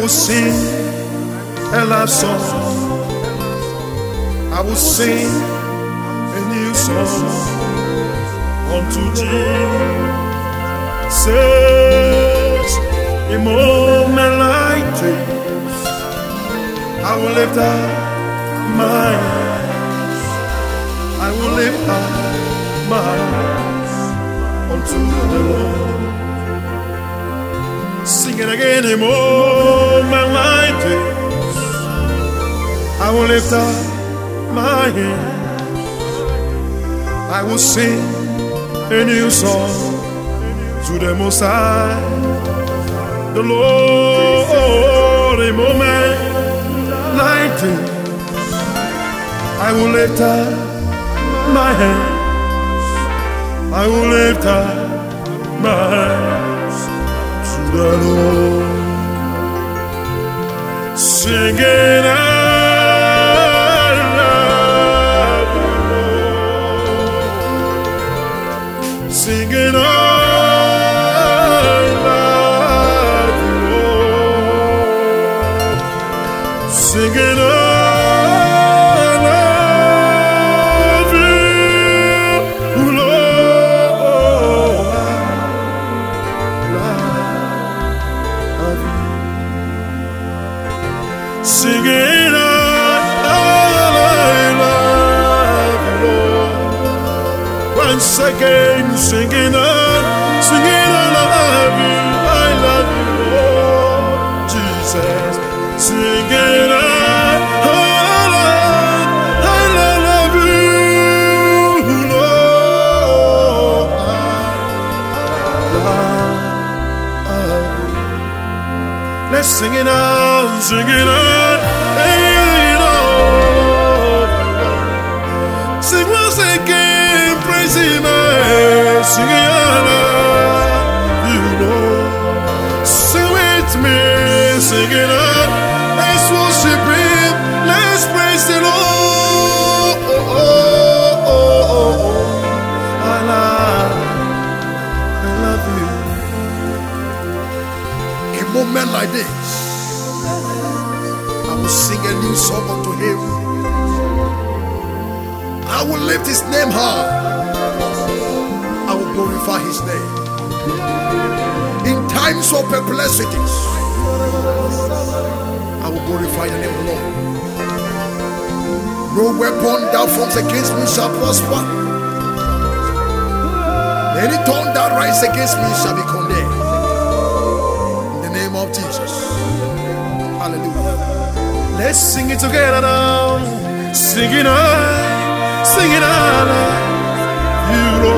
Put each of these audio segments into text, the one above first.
will sing a love song. I will sing a new song unto Jesus. A moment like this, I will lift up my hands. I will lift up my hands unto the Lord. Sing it again, a moment I will lift up my hands. I will sing a new song to the Most High. The Lord, a moment like this. I will lift up my hands. I will lift up my hands to the Lord. Singing, Singing, I love you, Lord. Love you. Singing, I love you, Lord. Once again, singing, I, singing, I love you, I love you, Lord Jesus. Singing, I, I I love you. Let's sing it out, sing it out, hey. Sing once again, praise Him, sing it out, you Lord. Sing with me, sing it Moment like this, I will sing a new song unto him. I will lift his name high. I will glorify his name. In times of perplexities, I will glorify the name of the Lord. No weapon that forms against me shall prosper. Any tongue that rises against me shall be condemned. Let's sing it together now. Sing it out, sing it out, you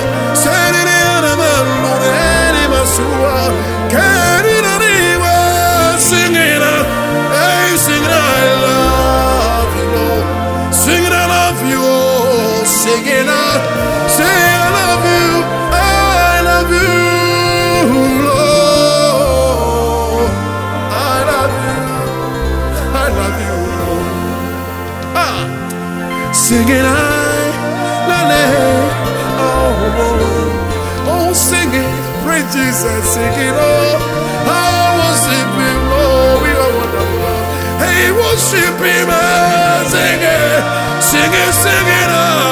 oh. Sing it out. Say, I love you. I love you, Lord. I love you. I love you. Ah. Sing it, I, la, la, oh, oh, oh, sing it, praise Jesus, sing it, oh, I worship Him, oh, we are wonderful. Hey, worship Him, ah, sing it, sing it, sing it, love you.